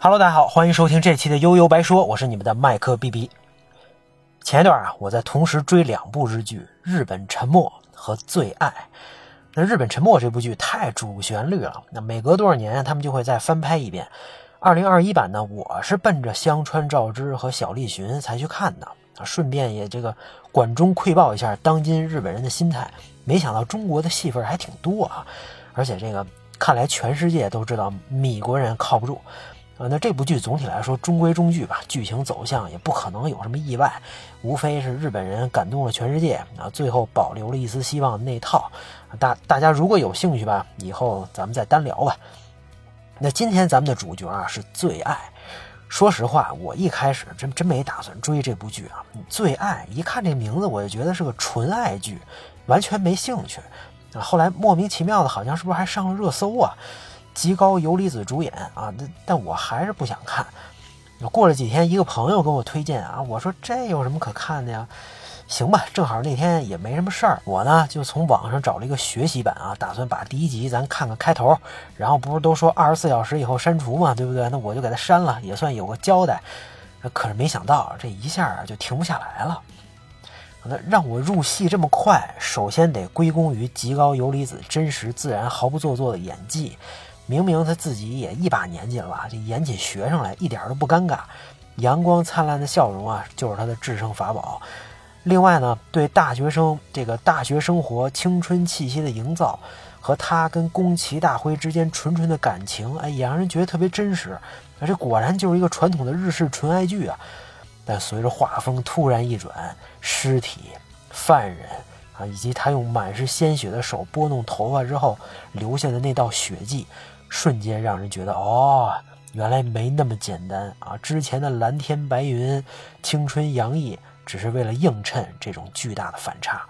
Hello，大家好，欢迎收听这期的悠悠白说，我是你们的麦克 B B。前一段啊，我在同时追两部日剧《日本沉没》和《最爱》。那《日本沉没》这部剧太主旋律了，那每隔多少年他们就会再翻拍一遍。二零二一版呢，我是奔着香川照之和小栗旬才去看的啊，顺便也这个管中窥豹一下当今日本人的心态。没想到中国的戏份还挺多啊，而且这个看来全世界都知道米国人靠不住。啊，那这部剧总体来说中规中矩吧，剧情走向也不可能有什么意外，无非是日本人感动了全世界啊，最后保留了一丝希望那套。大大家如果有兴趣吧，以后咱们再单聊吧。那今天咱们的主角啊是最爱。说实话，我一开始真真没打算追这部剧啊。最爱一看这名字，我就觉得是个纯爱剧，完全没兴趣。啊，后来莫名其妙的，好像是不是还上了热搜啊？极高游离子主演啊，但但我还是不想看。过了几天，一个朋友跟我推荐啊，我说这有什么可看的呀？行吧，正好那天也没什么事儿，我呢就从网上找了一个学习版啊，打算把第一集咱看个开头。然后不是都说二十四小时以后删除嘛，对不对？那我就给他删了，也算有个交代。可是没想到这一下就停不下来了。那让我入戏这么快，首先得归功于极高游离子真实自然、毫不做作的演技。明明他自己也一把年纪了吧，这演起学生来一点都不尴尬，阳光灿烂的笑容啊，就是他的制胜法宝。另外呢，对大学生这个大学生活青春气息的营造，和他跟宫崎大辉之间纯纯的感情，哎，也让人觉得特别真实。啊，这果然就是一个传统的日式纯爱剧啊。但随着画风突然一转，尸体、犯人啊，以及他用满是鲜血的手拨弄头发之后留下的那道血迹。瞬间让人觉得，哦，原来没那么简单啊！之前的蓝天白云、青春洋溢，只是为了映衬这种巨大的反差。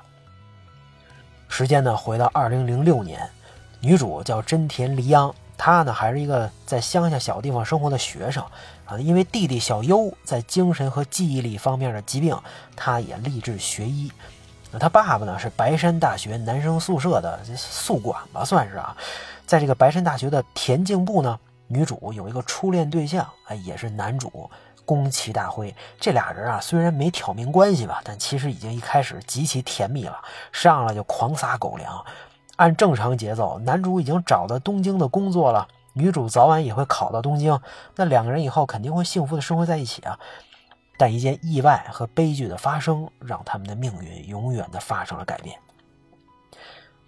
时间呢，回到二零零六年，女主叫真田梨央，她呢还是一个在乡下小地方生活的学生啊。因为弟弟小优在精神和记忆力方面的疾病，她也立志学医。那他爸爸呢？是白山大学男生宿舍的宿管吧，算是啊。在这个白山大学的田径部呢，女主有一个初恋对象，哎，也是男主宫崎大辉。这俩人啊，虽然没挑明关系吧，但其实已经一开始极其甜蜜了，上来就狂撒狗粮。按正常节奏，男主已经找到东京的工作了，女主早晚也会考到东京，那两个人以后肯定会幸福的生活在一起啊。但一件意外和悲剧的发生，让他们的命运永远的发生了改变。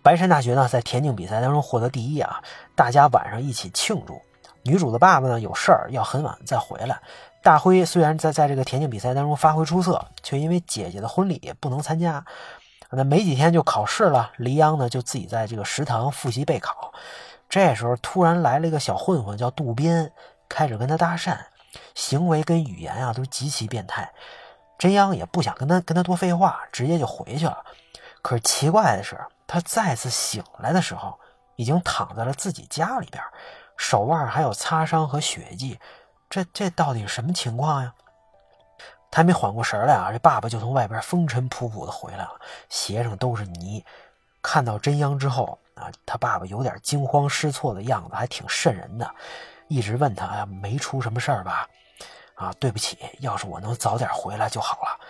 白山大学呢，在田径比赛当中获得第一啊，大家晚上一起庆祝。女主的爸爸呢，有事儿要很晚再回来。大辉虽然在在这个田径比赛当中发挥出色，却因为姐姐的婚礼不能参加。那没几天就考试了，黎央呢就自己在这个食堂复习备考。这时候突然来了一个小混混，叫渡边，开始跟他搭讪。行为跟语言啊都极其变态，真央也不想跟他跟他多废话，直接就回去了。可是奇怪的是，他再次醒来的时候，已经躺在了自己家里边，手腕还有擦伤和血迹。这这到底什么情况呀？他还没缓过神来啊，这爸爸就从外边风尘仆仆的回来了，鞋上都是泥。看到真央之后啊，他爸爸有点惊慌失措的样子，还挺瘆人的。一直问他呀，没出什么事儿吧？啊，对不起，要是我能早点回来就好了。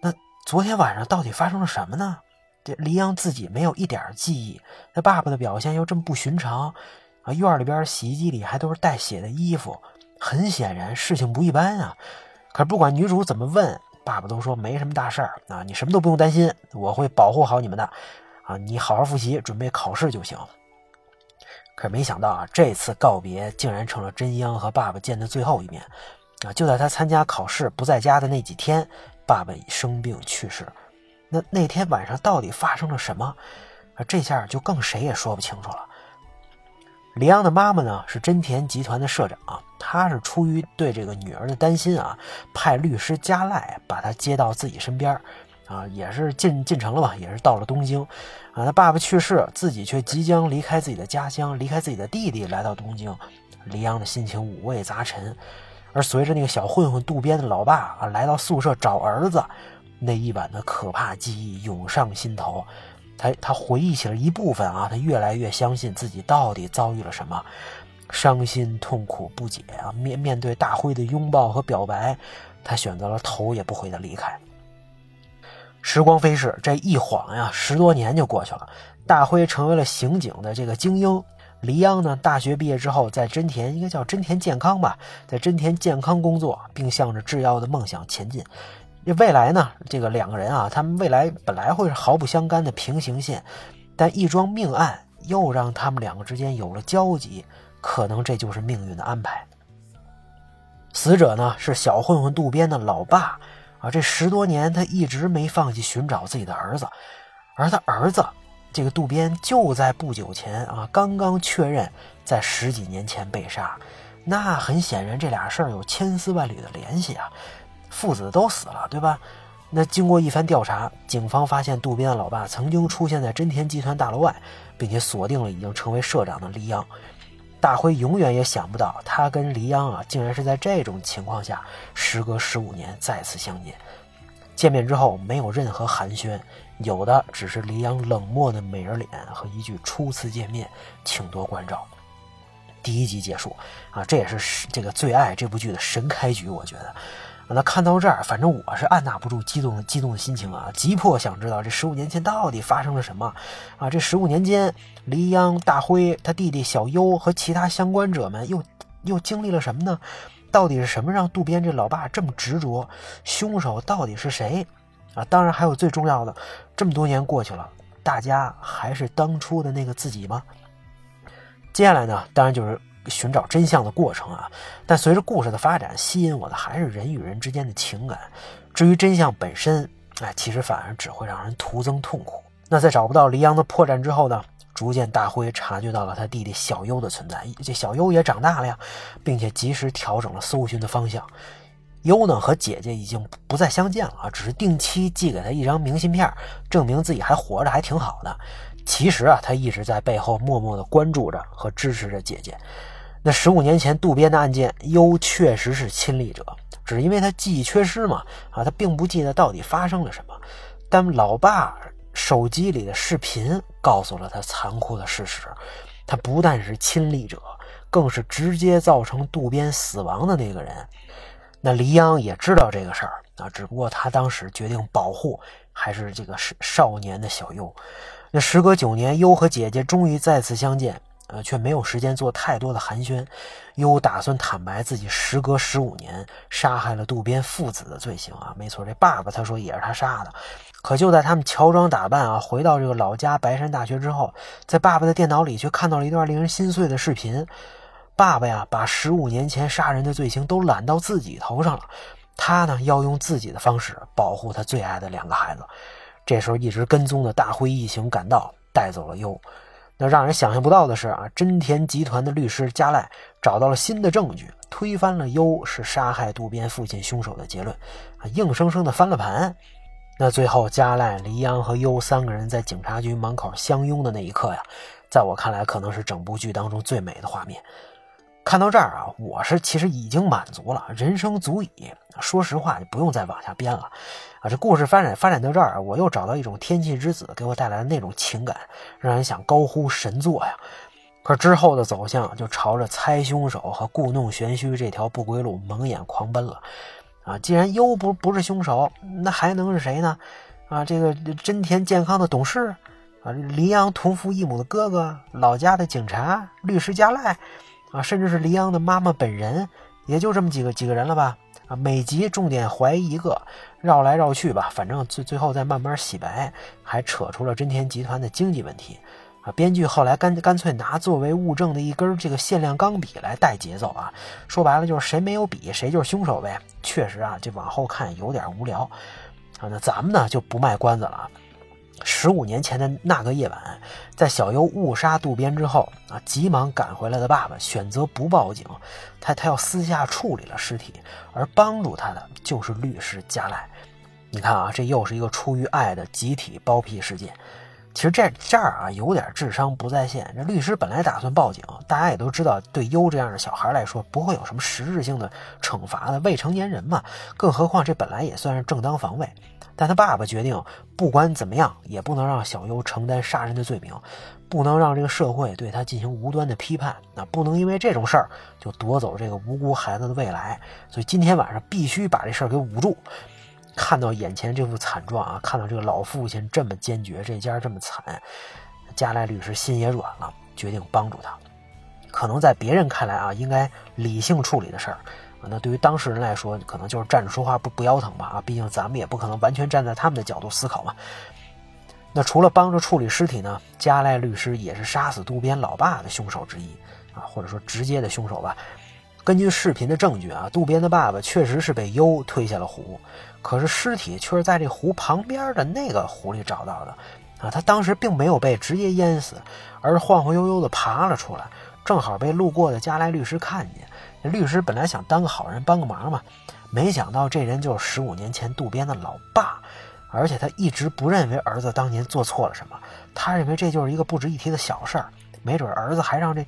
那昨天晚上到底发生了什么呢？这黎阳自己没有一点记忆，他爸爸的表现又这么不寻常啊！院里边洗衣机里还都是带血的衣服，很显然事情不一般啊。可是不管女主怎么问，爸爸都说没什么大事儿啊，你什么都不用担心，我会保护好你们的啊，你好好复习，准备考试就行。可是没想到啊，这次告别竟然成了真央和爸爸见的最后一面，啊！就在他参加考试不在家的那几天，爸爸生病去世。那那天晚上到底发生了什么？这下就更谁也说不清楚了。李阳的妈妈呢是真田集团的社长，她是出于对这个女儿的担心啊，派律师加赖把她接到自己身边。啊，也是进进城了吧，也是到了东京，啊，他爸爸去世，自己却即将离开自己的家乡，离开自己的弟弟，来到东京，李阳的心情五味杂陈。而随着那个小混混渡边的老爸啊来到宿舍找儿子，那一晚的可怕记忆涌上心头，他他回忆起了一部分啊，他越来越相信自己到底遭遇了什么。伤心、痛苦、不解啊！面面对大辉的拥抱和表白，他选择了头也不回的离开。时光飞逝，这一晃呀，十多年就过去了。大辉成为了刑警的这个精英，黎央呢，大学毕业之后，在真田应该叫真田健康吧，在真田健康工作，并向着制药的梦想前进。未来呢，这个两个人啊，他们未来本来会是毫不相干的平行线，但一桩命案又让他们两个之间有了交集，可能这就是命运的安排。死者呢是小混混渡边的老爸啊，这十多年他一直没放弃寻找自己的儿子，而他儿子这个渡边就在不久前啊，刚刚确认在十几年前被杀，那很显然这俩事儿有千丝万缕的联系啊。父子都死了，对吧？那经过一番调查，警方发现渡边的老爸曾经出现在真田集团大楼外，并且锁定了已经成为社长的黎央。大辉永远也想不到，他跟黎央啊，竟然是在这种情况下，时隔十五年再次相见。见面之后，没有任何寒暄，有的只是黎央冷漠的美人脸和一句“初次见面，请多关照”。第一集结束啊，这也是这个《最爱》这部剧的神开局，我觉得。那看到这儿，反正我是按捺不住激动激动的心情啊，急迫想知道这十五年前到底发生了什么啊！这十五年间，黎央、大辉、他弟弟小优和其他相关者们又又经历了什么呢？到底是什么让渡边这老爸这么执着？凶手到底是谁？啊，当然还有最重要的，这么多年过去了，大家还是当初的那个自己吗？接下来呢，当然就是。寻找真相的过程啊，但随着故事的发展，吸引我的还是人与人之间的情感。至于真相本身，哎，其实反而只会让人徒增痛苦。那在找不到黎阳的破绽之后呢？逐渐，大辉察觉到了他弟弟小优的存在。这小优也长大了呀，并且及时调整了搜寻的方向。优呢和姐姐已经不再相见了啊，只是定期寄给他一张明信片，证明自己还活着，还挺好的。其实啊，他一直在背后默默地关注着和支持着姐姐。那十五年前渡边的案件，优确实是亲历者，只是因为他记忆缺失嘛，啊，他并不记得到底发生了什么。但老爸手机里的视频告诉了他残酷的事实：他不但是亲历者，更是直接造成渡边死亡的那个人。那黎央也知道这个事儿啊，只不过他当时决定保护还是这个少少年的小优。那时隔九年，优和姐姐终于再次相见，呃，却没有时间做太多的寒暄。优打算坦白自己时隔十五年杀害了渡边父子的罪行啊，没错，这爸爸他说也是他杀的。可就在他们乔装打扮啊，回到这个老家白山大学之后，在爸爸的电脑里却看到了一段令人心碎的视频。爸爸呀，把十五年前杀人的罪行都揽到自己头上了，他呢要用自己的方式保护他最爱的两个孩子。这时候，一直跟踪的大辉一行赶到，带走了优。那让人想象不到的是啊，真田集团的律师加赖找到了新的证据，推翻了优是杀害渡边父亲凶手的结论，啊，硬生生的翻了盘。那最后，加赖、黎央和优三个人在警察局门口相拥的那一刻呀，在我看来，可能是整部剧当中最美的画面。看到这儿啊，我是其实已经满足了，人生足矣。说实话，就不用再往下编了啊。这故事发展发展到这儿，我又找到一种天气之子给我带来的那种情感，让人想高呼神作呀。可之后的走向就朝着猜凶手和故弄玄虚这条不归路蒙眼狂奔了啊。既然优不不是凶手，那还能是谁呢？啊，这个真田健康的董事啊，黎阳同父异母的哥哥，老家的警察律师加赖。啊，甚至是黎阳的妈妈本人，也就这么几个几个人了吧？啊，每集重点怀疑一个，绕来绕去吧，反正最最后再慢慢洗白，还扯出了真田集团的经济问题。啊，编剧后来干干脆拿作为物证的一根这个限量钢笔来带节奏啊，说白了就是谁没有笔谁就是凶手呗。确实啊，这往后看有点无聊。啊，那咱们呢就不卖关子了啊。十五年前的那个夜晚，在小优误杀渡边之后啊，急忙赶回来的爸爸选择不报警，他他要私下处理了尸体，而帮助他的就是律师加赖。你看啊，这又是一个出于爱的集体包庇事件。其实这这儿啊，有点智商不在线。这律师本来打算报警，大家也都知道，对优这样的小孩来说，不会有什么实质性的惩罚的，未成年人嘛。更何况这本来也算是正当防卫。但他爸爸决定，不管怎么样，也不能让小优承担杀人的罪名，不能让这个社会对他进行无端的批判，那不能因为这种事儿就夺走这个无辜孩子的未来。所以今天晚上必须把这事儿给捂住。看到眼前这副惨状啊，看到这个老父亲这么坚决，这家这么惨，加莱律师心也软了，决定帮助他。可能在别人看来啊，应该理性处理的事儿，那对于当事人来说，可能就是站着说话不不腰疼吧啊，毕竟咱们也不可能完全站在他们的角度思考嘛。那除了帮着处理尸体呢，加赖律师也是杀死渡边老爸的凶手之一啊，或者说直接的凶手吧。根据视频的证据啊，渡边的爸爸确实是被优推下了湖，可是尸体却是在这湖旁边的那个湖里找到的啊，他当时并没有被直接淹死，而是晃晃悠悠的爬了出来。正好被路过的加莱律师看见，律师本来想当个好人帮个忙嘛，没想到这人就是十五年前渡边的老爸，而且他一直不认为儿子当年做错了什么，他认为这就是一个不值一提的小事儿，没准儿子还让这，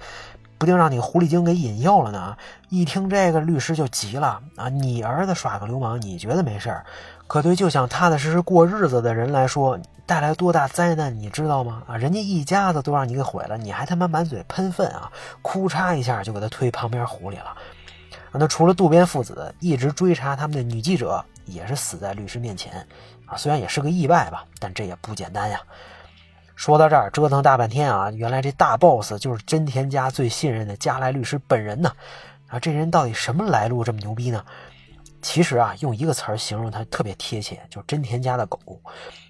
不定让你狐狸精给引诱了呢。一听这个，律师就急了啊！你儿子耍个流氓，你觉得没事儿？可对就想踏踏实实过日子的人来说，带来多大灾难，你知道吗？啊，人家一家子都让你给毁了，你还他妈满嘴喷粪啊！哭嚓一下就给他推旁边湖里了。那除了渡边父子，一直追查他们的女记者也是死在律师面前啊。虽然也是个意外吧，但这也不简单呀。说到这儿，折腾大半天啊，原来这大 boss 就是真田家最信任的加来律师本人呢。啊，这人到底什么来路这么牛逼呢？其实啊，用一个词儿形容他特别贴切，就是真田家的狗。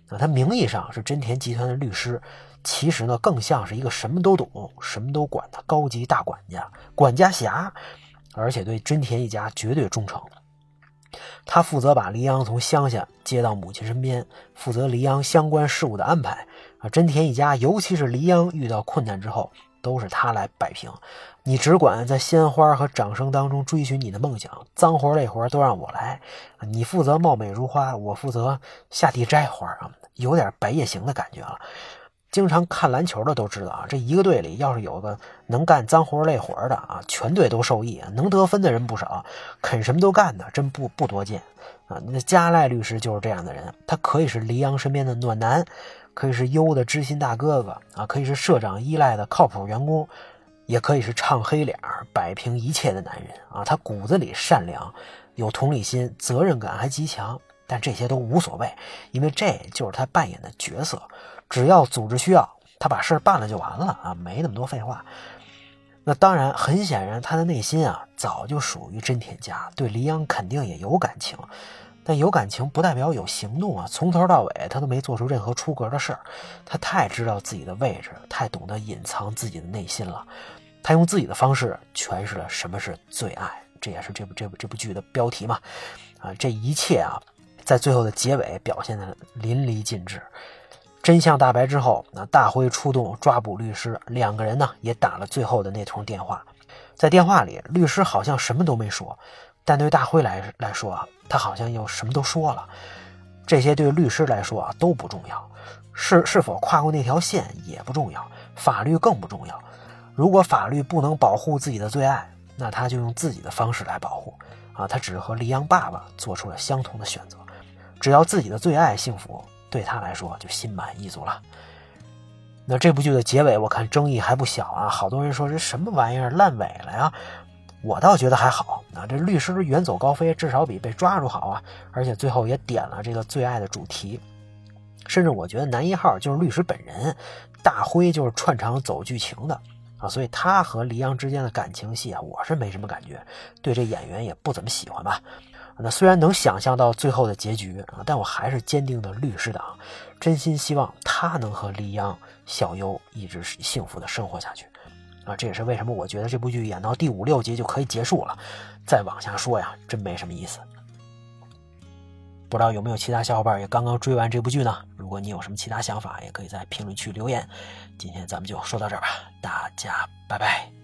啊，他名义上是真田集团的律师，其实呢，更像是一个什么都懂、什么都管的高级大管家、管家侠，而且对真田一家绝对忠诚。他负责把黎阳从乡下接到母亲身边，负责黎阳相关事务的安排。啊，真田一家，尤其是黎阳遇到困难之后。都是他来摆平，你只管在鲜花和掌声当中追寻你的梦想，脏活累活都让我来。你负责貌美如花，我负责下地摘花啊，有点白夜行的感觉了。经常看篮球的都知道啊，这一个队里要是有个能干脏活累活的啊，全队都受益。能得分的人不少，肯什么都干的真不不多见啊。那加赖律师就是这样的人，他可以是黎阳身边的暖男。可以是优的知心大哥哥啊，可以是社长依赖的靠谱员工，也可以是唱黑脸摆平一切的男人啊。他骨子里善良，有同理心，责任感还极强。但这些都无所谓，因为这就是他扮演的角色。只要组织需要，他把事儿办了就完了啊，没那么多废话。那当然，很显然他的内心啊，早就属于真田家，对黎阳肯定也有感情。但有感情不代表有行动啊！从头到尾，他都没做出任何出格的事儿。他太知道自己的位置，太懂得隐藏自己的内心了。他用自己的方式诠释了什么是最爱，这也是这部这部这部剧的标题嘛。啊，这一切啊，在最后的结尾表现的淋漓尽致。真相大白之后，那大辉出动抓捕律师，两个人呢也打了最后的那通电话。在电话里，律师好像什么都没说。但对大辉来来说啊，他好像又什么都说了。这些对律师来说啊都不重要，是是否跨过那条线也不重要，法律更不重要。如果法律不能保护自己的最爱，那他就用自己的方式来保护。啊，他只是和黎阳爸爸做出了相同的选择。只要自己的最爱幸福，对他来说就心满意足了。那这部剧的结尾，我看争议还不小啊，好多人说这什么玩意儿烂尾了呀。我倒觉得还好啊，这律师远走高飞，至少比被抓住好啊！而且最后也点了这个最爱的主题，甚至我觉得男一号就是律师本人，大辉就是串场走剧情的啊，所以他和黎阳之间的感情戏啊，我是没什么感觉，对这演员也不怎么喜欢吧。那虽然能想象到最后的结局啊，但我还是坚定的律师党，真心希望他能和黎阳、小优一直幸福的生活下去。啊，这也是为什么我觉得这部剧演到第五六集就可以结束了，再往下说呀，真没什么意思。不知道有没有其他小伙伴也刚刚追完这部剧呢？如果你有什么其他想法，也可以在评论区留言。今天咱们就说到这儿吧，大家拜拜。